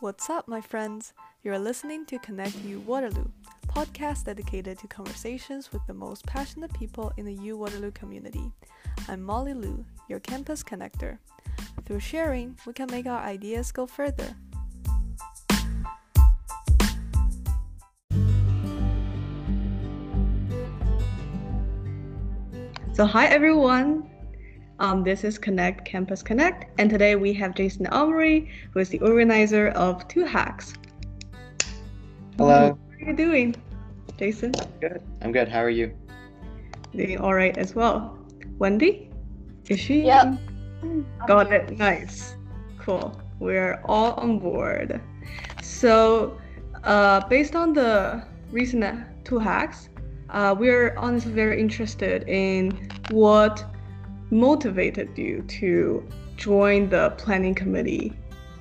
What's up, my friends? You're listening to Connect U Waterloo, podcast dedicated to conversations with the most passionate people in the U Waterloo community. I'm Molly Liu, your campus connector. Through sharing, we can make our ideas go further. So, hi everyone. Um, this is Connect Campus Connect, and today we have Jason Amri, who is the organizer of TOHacks. Hello. How are you doing, Jason? Good. I'm good. How are you? Doing all right as well. Wendy, is she? Yep. Got it. Nice. Cool. We're all on board. So, uh, based on the recent TOHacks, uh, we're honestly very interested in what motivated you to join the planning committee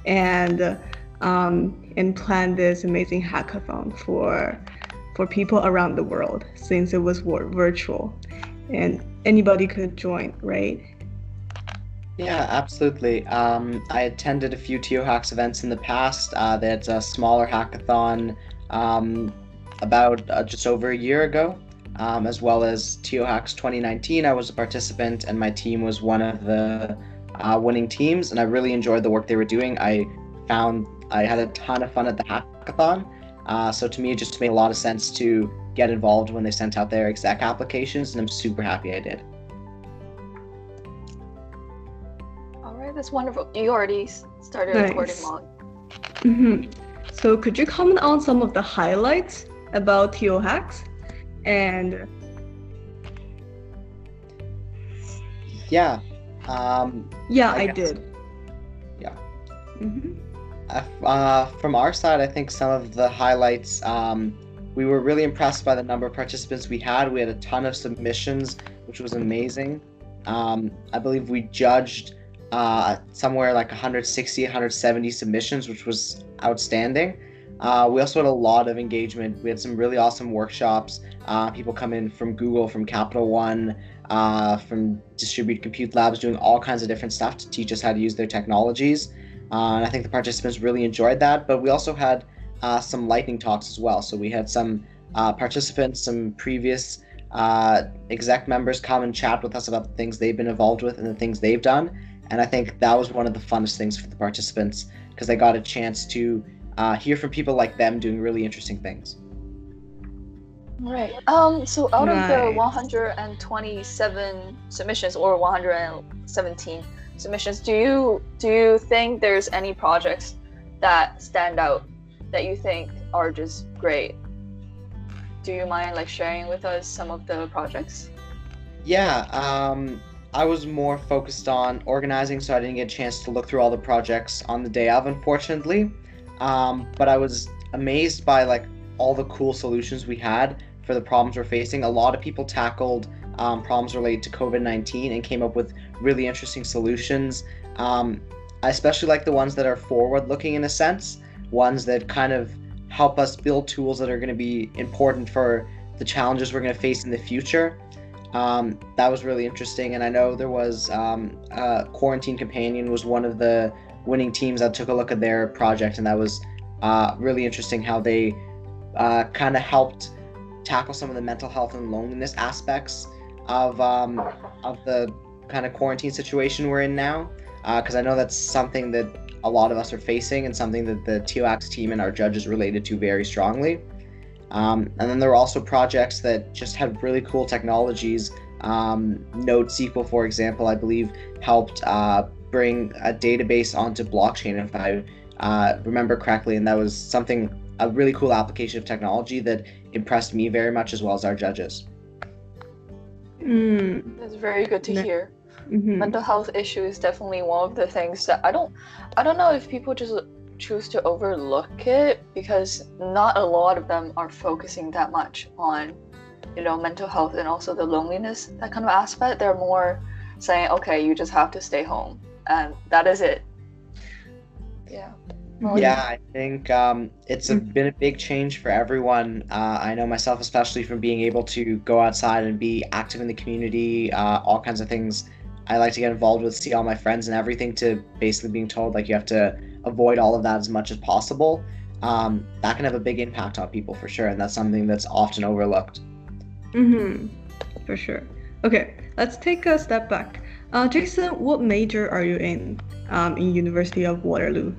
and um, and plan this amazing hackathon for for people around the world since it was virtual and anybody could join, right? Yeah, absolutely. Um, I attended a few TO Hacks events in the past. Uh, that's a smaller hackathon um, about uh, just over a year ago, um, as well as TO Hacks 2019. I was a participant, and my team was one of the uh, winning teams, and I really enjoyed the work they were doing. I found I had a ton of fun at the hackathon. Uh, so to me, it just made a lot of sense to get involved when they sent out their exec applications, and I'm super happy I did. All right, that's wonderful. You already started Nice. recording, Molly. hmm So, could you comment on some of the highlights about TO hacks? And Yeah. Um, yeah, I I, did. Yeah. hmm Uh, from our side, I think some of the highlights, um, we were really impressed by the number of participants we had. We had a ton of submissions, which was amazing. Um, I believe we judged uh, somewhere like 160, 170 submissions, which was outstanding. Uh, we also had a lot of engagement. We had some really awesome workshops. Uh, people come in from Google, from Capital One, uh, from Distributed Compute Labs, doing all kinds of different stuff to teach us how to use their technologies. Uh, and I think the participants really enjoyed that. But we also had uh, some lightning talks as well. So we had some uh, participants, some previous exec members come and chat with us about the things they've been involved with and the things they've done. And I think that was one of the funnest things for the participants because they got a chance to uh, hear from people like them doing really interesting things. Right. Um. So out of the 127 submissions or 117 submissions, do you do you think there's any projects that stand out that you think are just great? Do you mind like sharing with us some of the projects? Yeah, um, I was more focused on organizing, so I didn't get a chance to look through all the projects on the day of, unfortunately. Um, but I was amazed by like all the cool solutions we had for the problems we're facing. A lot of people tackled um, problems related to COVID nineteen and came up with really interesting solutions. Um, I especially like the ones that are forward looking in a sense, ones that kind of help us build tools that are going to be important for the challenges we're going to face in the future. Um, that was really interesting, and I know there was um, uh, Quarantine Companion was one of the winning teams that took a look at their project, and that was uh, really interesting how they uh, kind of helped tackle some of the mental health and loneliness aspects of um, of the kind of quarantine situation we're in now. Because I know that's something that a lot of us are facing, and something that the TOHacks team and our judges related to very strongly. Um, and then there were also projects that just had really cool technologies. Um, NodeSQL, for example, I believe helped uh, bring a database onto blockchain, if I uh, remember correctly. And that was something, a really cool application of technology that impressed me very much, as well as our judges. Mm, That's very good to Ne- hear. mhm. mental health issue is definitely one of the things that I don't I don't know if people just choose to overlook it because not a lot of them are focusing that much on you know mental health and also the loneliness that kind of aspect they're more saying okay you just have to stay home and that is it yeah Molly? Yeah, I think um, it's a, been a big change for everyone. Uh, I know myself, especially from being able to go outside and be active in the community, uh, all kinds of things I like to get involved with, see all my friends and everything, to basically being told like you have to avoid all of that as much as possible. Um, that can have a big impact on people for sure, and that's something that's often overlooked. Mm-hmm. For sure. Okay, let's take a step back. Uh, Jason, what major are you in um, in University of Waterloo?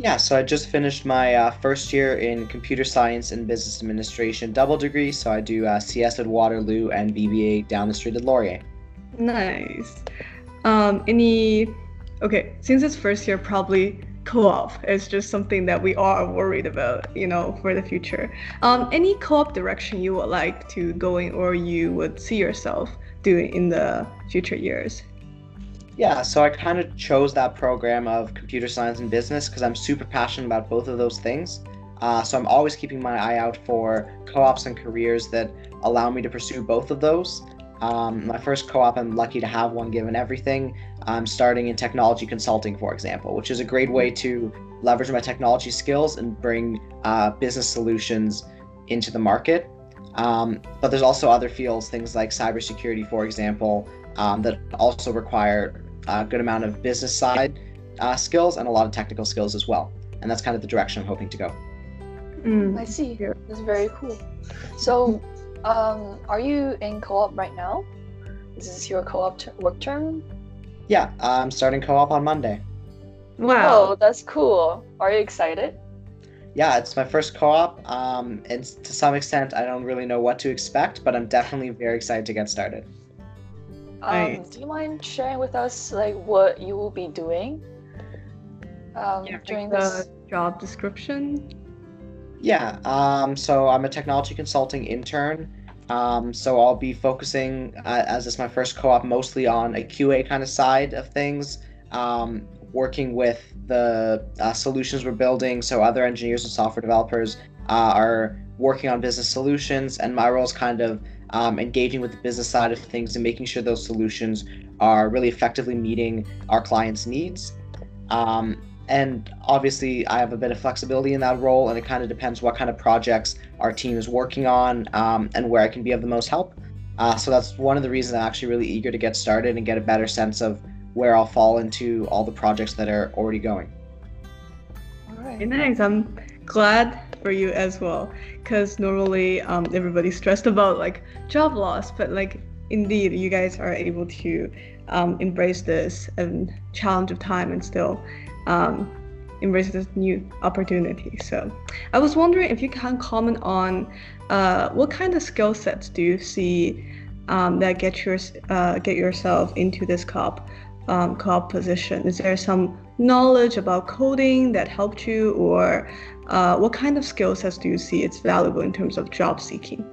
Yeah, so I just finished my uh, first year in computer science and business administration double degree. So I do uh, CS at Waterloo and BBA down the street at Laurier. Nice. Um, any? Okay, since it's first year, probably co-op is just something that we are worried about, you know, for the future. Um, any co-op direction you would like to go in, or you would see yourself doing in the future years? Yeah, so I kind of chose that program of computer science and business because I'm super passionate about both of those things. Uh, so I'm always keeping my eye out for co-ops and careers that allow me to pursue both of those. Um, my first co-op, I'm lucky to have one given everything. I'm starting in technology consulting, for example, which is a great way to leverage my technology skills and bring uh, business solutions into the market. Um, but there's also other fields, things like cybersecurity, for example, um, that also require a good amount of business side uh, skills and a lot of technical skills as well. And that's kind of the direction I'm hoping to go. Mm. I see. That's very cool. So, um, are you in co-op right now? Is this your co-op ter- work term? Yeah, I'm starting co-op on Monday. Wow. Oh, that's cool. Are you excited? Yeah, it's my first co-op, um, and to some extent, I don't really know what to expect, but I'm definitely very excited to get started. Um, Nice. do you mind sharing with us like what you will be doing um, Yeah, during like this? the job description. Yeah, um, so I'm a technology consulting intern. Um, so I'll be focusing, uh, as it's my first co-op, mostly on a QA kind of side of things, um, working with the uh, solutions we're building. So other engineers and software developers uh, are working on business solutions, and my role is kind of um, engaging with the business side of things and making sure those solutions are really effectively meeting our clients' needs. Um, and obviously, I have a bit of flexibility in that role, and it kind of depends what kind of projects our team is working on um, and where I can be of the most help. Uh, so that's one of the reasons I'm actually really eager to get started and get a better sense of where I'll fall into all the projects that are already going. All right. Nice. I'm glad for you as well, because normally um, everybody's stressed about like job loss, but like indeed you guys are able to um, embrace this and challenge of time and still um, embrace this new opportunity. So I was wondering if you can comment on uh, what kind of skill sets do you see um, that get your uh, get yourself into this co-op um, co-op position? Is there some knowledge about coding that helped you, or uh, what kind of skill sets do you see it's valuable in terms of job seeking?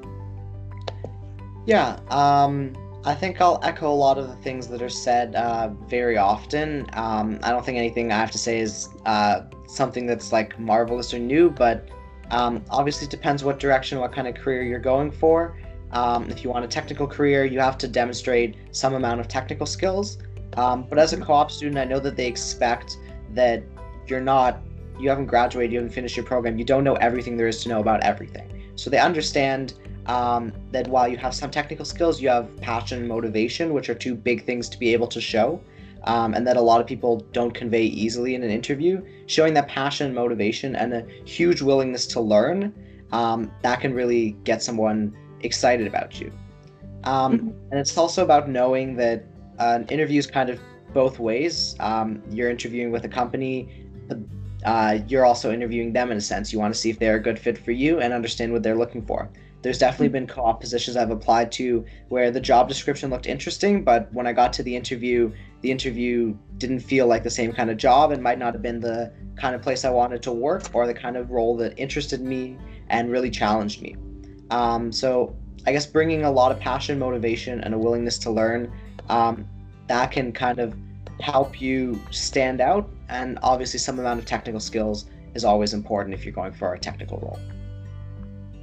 Yeah, um, I think I'll echo a lot of the things that are said uh, very often. Um, I don't think anything I have to say is uh, something that's like marvelous or new, but um, obviously it depends what direction, what kind of career you're going for. Um, if you want a technical career, you have to demonstrate some amount of technical skills. Um, but as a co-op student, I know that they expect that you're not, you haven't graduated, you haven't finished your program, you don't know everything there is to know about everything. So they understand um, that while you have some technical skills, you have passion and motivation, which are two big things to be able to show, um, and that a lot of people don't convey easily in an interview. Showing that passion and motivation and a huge willingness to learn, um, that can really get someone excited about you. Um, Mhm. And it's also about knowing that an interview is kind of both ways. Um, you're interviewing with a company, but uh, you're also interviewing them in a sense. You want to see if they're a good fit for you and understand what they're looking for. There's definitely been co-op positions I've applied to where the job description looked interesting, but when I got to the interview, the interview didn't feel like the same kind of job and might not have been the kind of place I wanted to work or the kind of role that interested me and really challenged me. Um, so I guess bringing a lot of passion, motivation, and a willingness to learn, um, that can kind of help you stand out. And obviously, some amount of technical skills is always important if you're going for a technical role.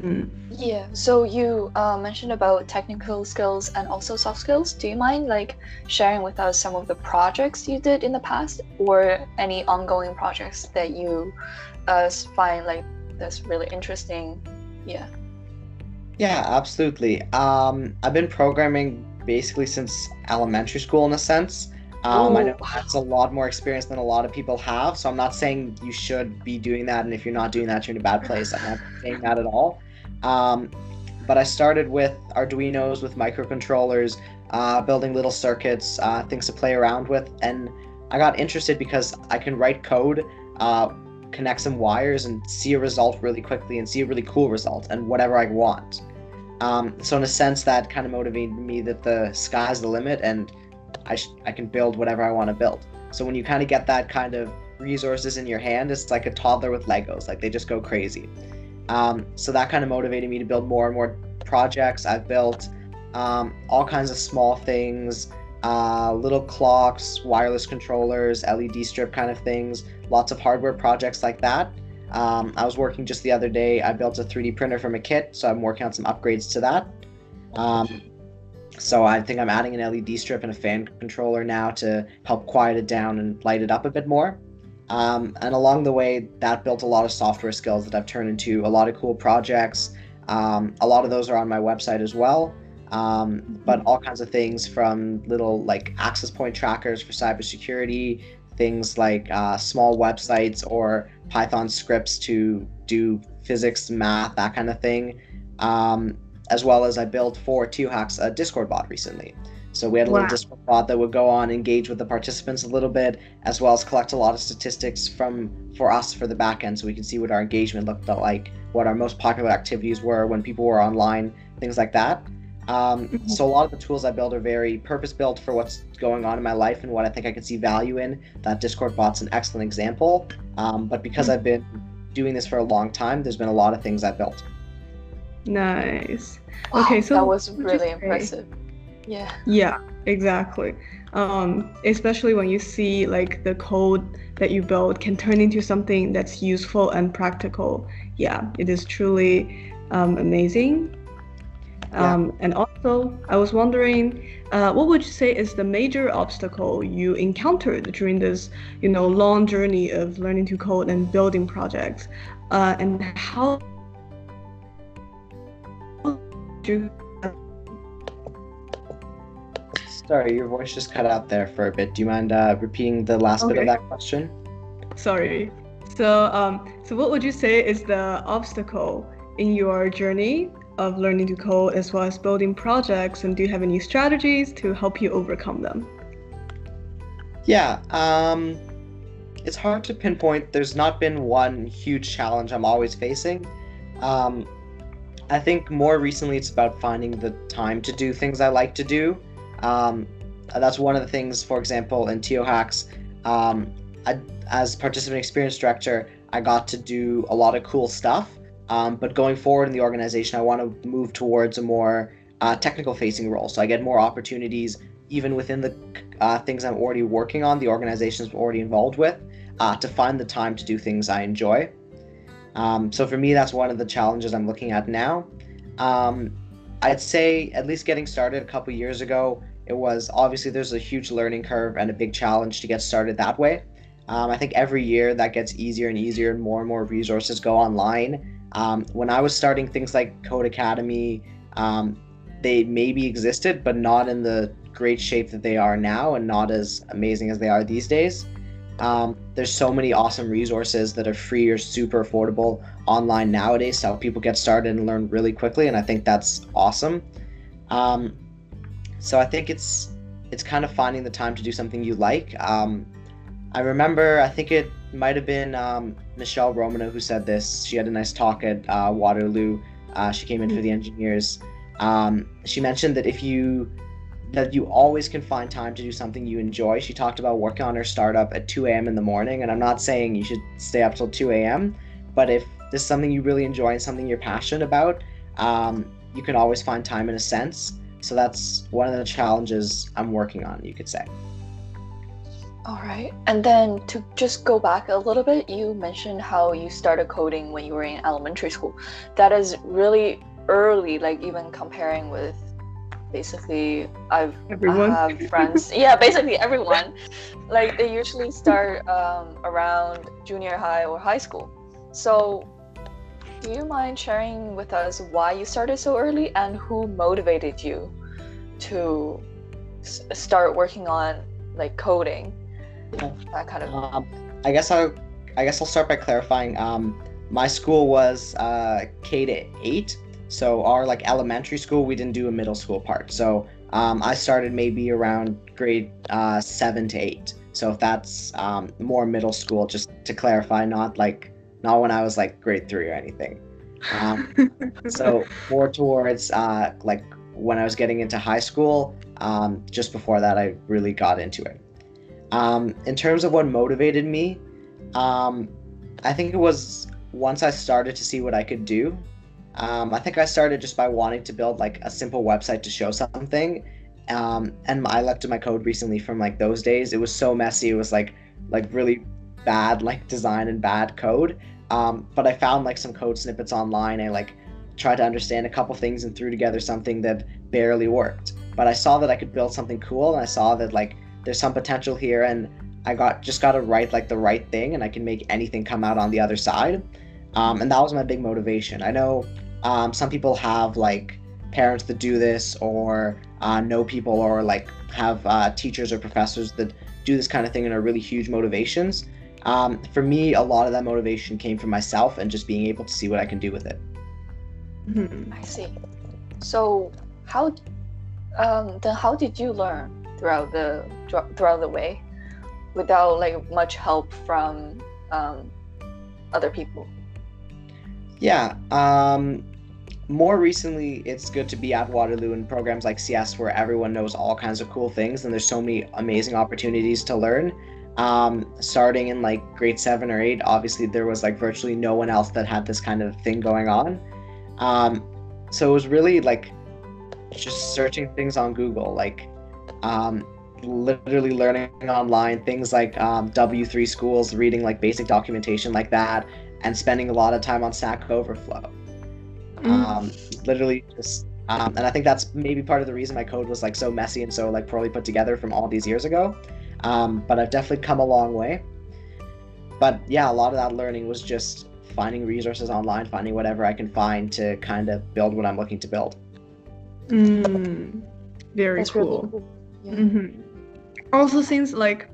Mm. Yeah. So you uh, mentioned about technical skills and also soft skills. Do you mind like sharing with us some of the projects you did in the past, or any ongoing projects that you uh, find like that's really interesting? Yeah. Yeah, absolutely. Um, I've been programming basically since elementary school in a sense. Um, I know that's a lot more experience than a lot of people have, so I'm not saying you should be doing that, and if you're not doing that, you're in a bad place. I'm not saying that at all. Um, but I started with Arduinos, with microcontrollers, uh, building little circuits, uh, things to play around with, and I got interested because I can write code, uh, connect some wires, and see a result really quickly, and see a really cool result, and whatever I want. Um, so in a sense, that kind of motivated me that the sky's the limit, and I sh- I can build whatever I want to build. So when you kind of get that kind of resources in your hand, it's like a toddler with Legos. Like they just go crazy. Um, so that kind of motivated me to build more and more projects. I've built um, all kinds of small things, uh, little clocks, wireless controllers, LED strip kind of things, lots of hardware projects like that. Um, I was working just the other day. I built a 3D printer from a kit, so I'm working on some upgrades to that. Um, so I think I'm adding an LED strip and a fan controller now to help quiet it down and light it up a bit more. Um, and along the way, that built a lot of software skills that I've turned into a lot of cool projects. Um, a lot of those are on my website as well. Um, but all kinds of things from little like access point trackers for cybersecurity, things like uh, small websites or Python scripts to do physics, math, that kind of thing. Um, as well as I built for TOHacks a Discord bot recently. So we had a Wow. little Discord bot that would go on, engage with the participants a little bit, as well as collect a lot of statistics from for us for the back end, so we can see what our engagement looked like, what our most popular activities were when people were online, things like that. Um, Mhm. So a lot of the tools I build are very purpose built for what's going on in my life and what I think I can see value in. That Discord bot's an excellent example. Um, but because I've been doing this for a long time, there's been a lot of things I built. Nice. Wow, Okay, so that was what would you really impressive. Yeah. Yeah, exactly. Um, especially when you see like the code that you build can turn into something that's useful and practical. Yeah, it is truly um. Yeah. And also, I was wondering, uh, what would you say is the major obstacle you encountered during this, you know, long journey of learning to code and building projects, uh, and how you Sorry, your voice just cut out there for a bit. Do you mind uh, repeating the last bit of that question? Sorry. So, um, so what would you say is the obstacle in your journey of learning to code as well as building projects? And do you have any strategies to help you overcome them? Yeah, um, it's hard to pinpoint. There's not been one huge challenge I'm always facing. Um, I think more recently it's about finding the time to do things I like to do. Um, that's one of the things, for example, in TO Hacks, um, I, as participant experience director, I got to do a lot of cool stuff. Um, but going forward in the organization, I want to move towards a more uh, technical facing role. So I get more opportunities even within the uh, things I'm already working on, the organizations I'm already involved with, uh, to find the time to do things I enjoy. Um, so for me, that's one of the challenges I'm looking at now. Um, I'd say at least getting started a couple years ago, it was obviously there's a huge learning curve and a big challenge to get started that way. Um, I think every year that gets easier and easier, and more and more resources go online. Um, when I was starting things like Codecademy, um, they maybe existed, but not in the great shape that they are now, and not as amazing as they are these days. Um, there's so many awesome resources that are free or super affordable online nowadays to help people get started and learn really quickly, and I think that's awesome. Um, so I think it's it's kind of finding the time to do something you like. Um, I remember, I think it might have been um, Michele Romanow who said this. She had a nice talk at uh, Waterloo. Uh, she came in for the engineers. Um, she mentioned that if you that you always can find time to do something you enjoy. She talked about working on her startup at 2 a.m. in the morning, and I'm not saying you should stay up till 2 a.m., but if this is something you really enjoy and something you're passionate about, um, you can always find time in a sense. So that's one of the challenges I'm working on, you could say. All right. And then to just go back a little bit, you mentioned how you started coding when you were in elementary school. That is really early, like even comparing with basically I've Everyone? I have friends. yeah, basically everyone. Like they usually start um, around junior high or high school. So do you mind sharing with us why you started so early and who motivated you to s- start working on like coding, Yeah. that kind of. Um, I guess I'll I guess I'll start by clarifying. Um, my school was uh, K to eight, so our like elementary school we didn't do a middle school part. So um, I started maybe around grade uh, seven to eight. So if that's um, more middle school, just to clarify, not like not when I was like grade three or anything. Um, so more towards uh, like when I was getting into high school. Um, just before that, I really got into it. Um, in terms of what motivated me, um, I think it was once I started to see what I could do. Um, I think I started just by wanting to build like a simple website to show something. Um, and I looked at my code recently from like those days. It was so messy. It was like like really bad like design and bad code. Um, but I found like some code snippets online. I like tried to understand a couple things and threw together something that barely worked. But I saw that I could build something cool, and I saw that like there's some potential here, and I got just got to write like the right thing, and I can make anything come out on the other side. Um, and that was my big motivation. I know um, some people have like parents that do this, or uh, know people, or like have uh, teachers or professors that do this kind of thing and are really huge motivations. Um, for me, a lot of that motivation came from myself and just being able to see what I can do with it. Mhm. I see. So how, um, then how did you learn throughout the throughout the way, without like much help from um, other people? Yeah. Um, more recently, it's good to be at Waterloo in programs like CS where everyone knows all kinds of cool things and there's so many amazing opportunities to learn. Um, starting in like grade seven or eight, obviously there was like virtually no one else that had this kind of thing going on. Um, so it was really like just searching things on Google, like um, literally learning online things like um, W3 schools, reading like basic documentation like that, and spending a lot of time on Stack Overflow. Mm. Um, literally just, um, and I think that's maybe part of the reason my code was like so messy and so like poorly put together from all these years ago. Um, but I've definitely come a long way. But yeah, a lot of that learning was just finding resources online, finding whatever I can find to kind of build what I'm looking to build. Mm, very That's really cool. Cool. Yeah. hmm Also, since like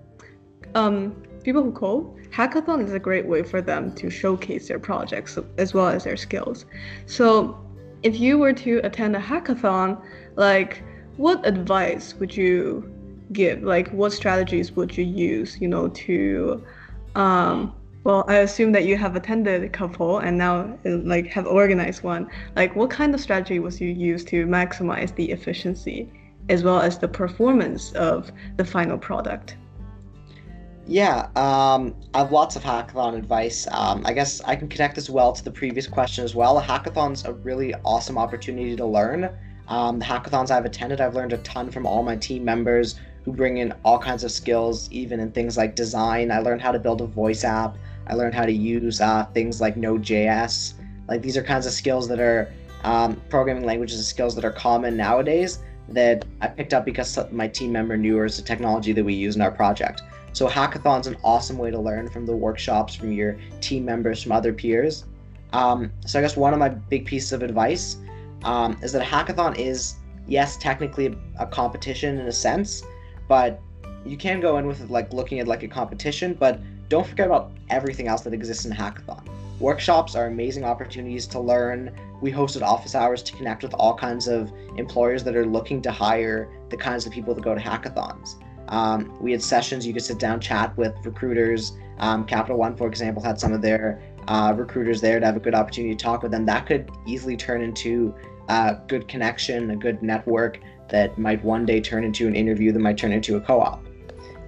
um, people who code, hackathon is a great way for them to showcase their projects as well as their skills. So, if you were to attend a hackathon, like what advice would you give? Like, what strategies would you use? You know, to um, well, I assume that you have attended a couple and now like have organized one. Like, what kind of strategy was you use to maximize the efficiency as well as the performance of the final product? Yeah, um, I have lots of hackathon advice. Um, I guess I can connect this well to the previous question as well. A hackathon's a really awesome opportunity to learn. Um, the hackathons I've attended, I've learned a ton from all my team members who bring in all kinds of skills, even in things like design. I learned how to build a voice app. I learned how to use uh, things like Node.js. Like these are kinds of skills that are um, programming languages and skills that are common nowadays that I picked up because my team member knew it's a technology that we use in our project. So hackathon's an awesome way to learn from the workshops, from your team members, from other peers. Um, so I guess one of my big pieces of advice um, is that a hackathon is yes technically a competition in a sense, but you can go in with like looking at like a competition, but don't forget about everything else that exists in hackathon. Workshops are amazing opportunities to learn. We hosted office hours to connect with all kinds of employers that are looking to hire the kinds of people that go to hackathons. Um, we had sessions you could sit down, chat with recruiters. Um, Capital One, for example, had some of their uh, recruiters there to have a good opportunity to talk with them. That could easily turn into a good connection, a good network that might one day turn into an interview that might turn into a co-op.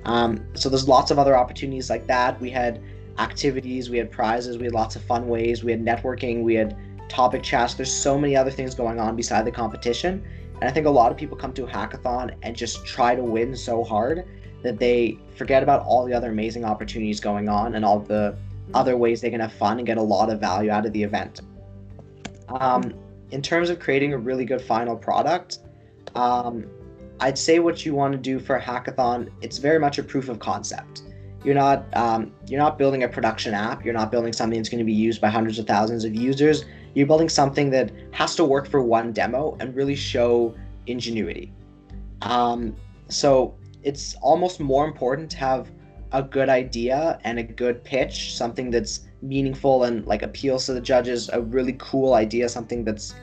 Um, so there's lots of other opportunities like that. We had activities, we had prizes, we had lots of fun ways, we had networking, we had topic chats. There's so many other things going on beside the competition. And I think a lot of people come to a hackathon and just try to win so hard that they forget about all the other amazing opportunities going on and all the other ways they can have fun and get a lot of value out of the event. Um, in terms of creating a really good final product, um, I'd say what you want to do for a hackathon, it's very much a proof of concept. You're not um, you're not building a production app. You're not building something that's going to be used by hundreds of thousands of users. You're building something that has to work for one demo and really show ingenuity. Um, so it's almost more important to have a good idea and a good pitch, something that's meaningful and like appeals to the judges, a really cool idea, something that's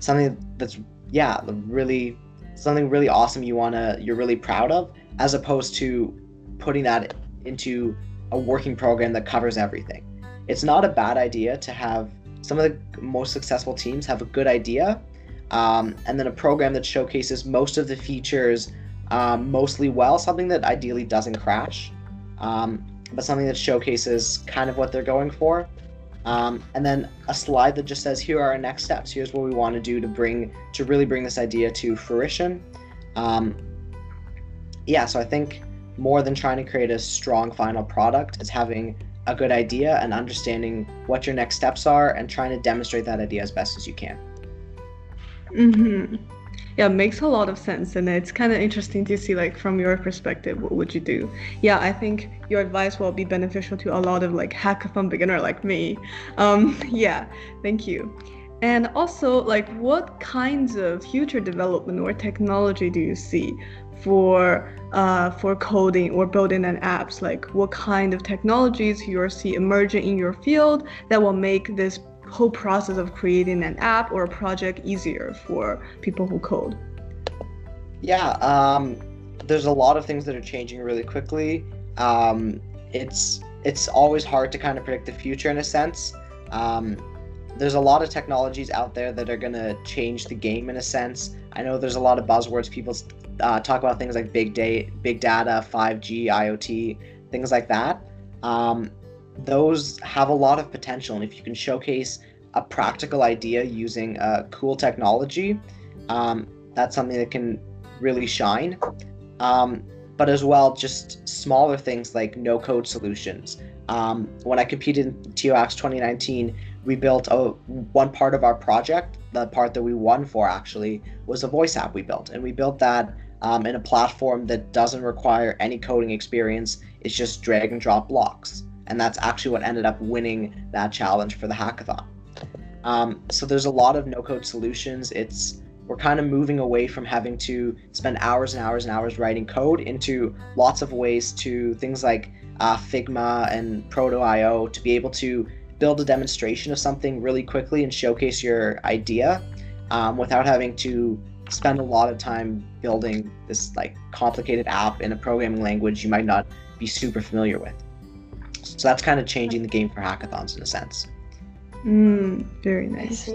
something that's yeah, really something really awesome you wanna you're really proud of, as opposed to putting that into a working program that covers everything. It's not a bad idea to have some of the most successful teams have a good idea um, and then a program that showcases most of the features um, mostly well, something that ideally doesn't crash, um, but something that showcases kind of what they're going for. Um, and then a slide that just says, here are our next steps. Here's what we want to do to bring to really bring this idea to fruition. Um, yeah, so I think more than trying to create a strong final product is having a good idea and understanding what your next steps are and trying to demonstrate that idea as best as you can. Mm-hmm. Yeah, makes a lot of sense, and it's kind of interesting to see, like, from your perspective, what would you do? Yeah, I think your advice will be beneficial to a lot of like hackathon beginner like me. Um, yeah, thank you. And also, like, what kinds of future development or technology do you see for uh, for coding or building an apps? Like, what kind of technologies you see emerging in your field that will make this whole process of creating an app or a project easier for people who code? Yeah, um, there's a lot of things that are changing really quickly. Um, it's it's always hard to kind of predict the future in a sense. Um, there's a lot of technologies out there that are going to change the game in a sense. I know there's a lot of buzzwords. People uh, talk about things like big data, big data, 5G, IoT, things like that. Um, those have a lot of potential. And if you can showcase a practical idea using uh, cool technology, um, that's something that can really shine. Um, but as well, just smaller things like no code solutions. Um, when I competed in TOHacks 2019, we built a one part of our project. The part that we won for actually was a voice app we built, and we built that um, in a platform that doesn't require any coding experience. It's just drag and drop blocks and that's actually what ended up winning that challenge for the hackathon. Um, so there's a lot of no-code solutions. It's we're kind of moving away from having to spend hours and hours and hours writing code into lots of ways to things like uh, Figma and Proto.io to be able to build a demonstration of something really quickly and showcase your idea um, without having to spend a lot of time building this like complicated app in a programming language you might not be super familiar with. So that's kind of changing the game for hackathons in a sense. Mm, very nice.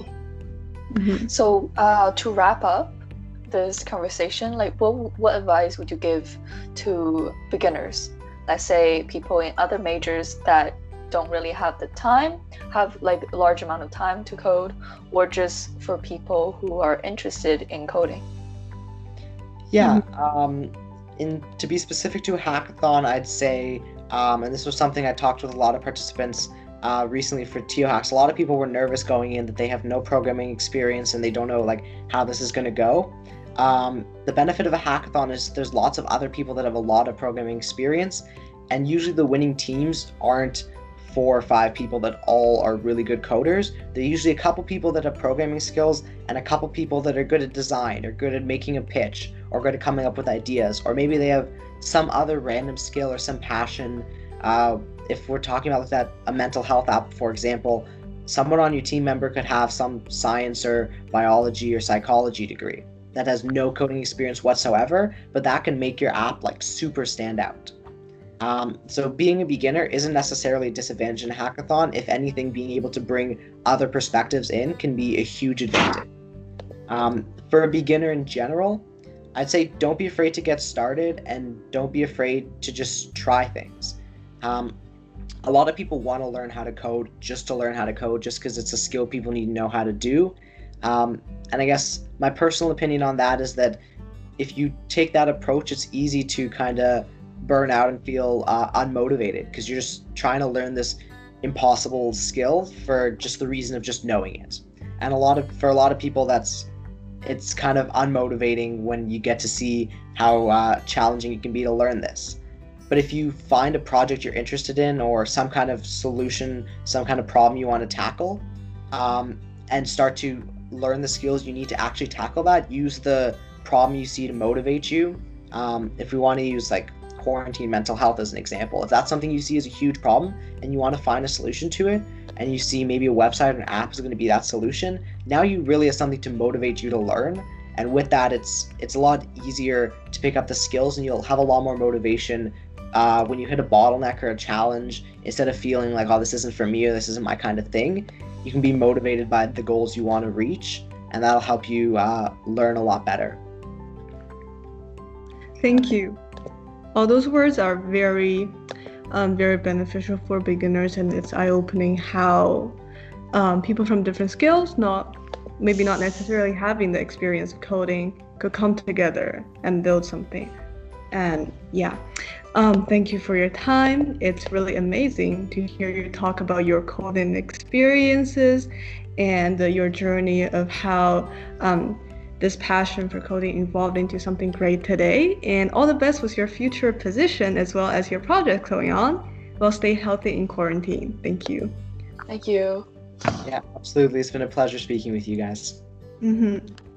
Mm-hmm. So uh, to wrap up this conversation, like what what advice would you give to beginners? Let's say people in other majors that don't really have the time, have like a large amount of time to code, or just for people who are interested in coding. Yeah. Um, in to be specific to a hackathon, I'd say um, and this was something I talked with a lot of participants uh, recently for TOHacks. A lot of people were nervous going in that they have no programming experience and they don't know like how this is going to go. Um, the benefit of a hackathon is there's lots of other people that have a lot of programming experience, and usually the winning teams aren't four or five people that all are really good coders. They're usually a couple people that have programming skills and a couple people that are good at design or good at making a pitch or good at coming up with ideas, or maybe they have some other random skill or some passion. Uh, if we're talking about that, a mental health app, for example, someone on your team member could have some science or biology or psychology degree that has no coding experience whatsoever, but that can make your app like super stand out. Um, so being a beginner isn't necessarily a disadvantage in a hackathon. If anything, being able to bring other perspectives in can be a huge advantage. Um, for a beginner in general, I'd say don't be afraid to get started and don't be afraid to just try things. Um, a lot of people want to learn how to code just to learn how to code, just because it's a skill people need to know how to do. Um, and I guess my personal opinion on that is that if you take that approach, it's easy to kind of burn out and feel uh, unmotivated because you're just trying to learn this impossible skill for just the reason of just knowing it. And a lot of for a lot of people, that's it's kind of unmotivating when you get to see how uh, challenging it can be to learn this. But if you find a project you're interested in or some kind of solution, some kind of problem you want to tackle, um, and start to learn the skills you need to actually tackle that, use the problem you see to motivate you. Um, if we want to use like quarantine mental health as an example, if that's something you see as a huge problem and you want to find a solution to it, and you see maybe a website or an app is going to be that solution, now you really have something to motivate you to learn. And with that, it's it's a lot easier to pick up the skills, and you'll have a lot more motivation uh, when you hit a bottleneck or a challenge. Instead of feeling like, oh, this isn't for me or this isn't my kind of thing, you can be motivated by the goals you want to reach, and that'll help you uh, learn a lot better. Thank you. All those words are very, um, very beneficial for beginners, and it's eye-opening how um, people from different skills, not maybe not necessarily having the experience of coding, could come together and build something. And yeah, um, thank you for your time. It's really amazing to hear you talk about your coding experiences and uh, your journey of how um, this passion for coding evolved into something great today. And all the best with your future position as well as your project going on. Well, stay healthy in quarantine. Thank you. Thank you. Yeah, absolutely. It's been a pleasure speaking with you guys. Mm-hmm.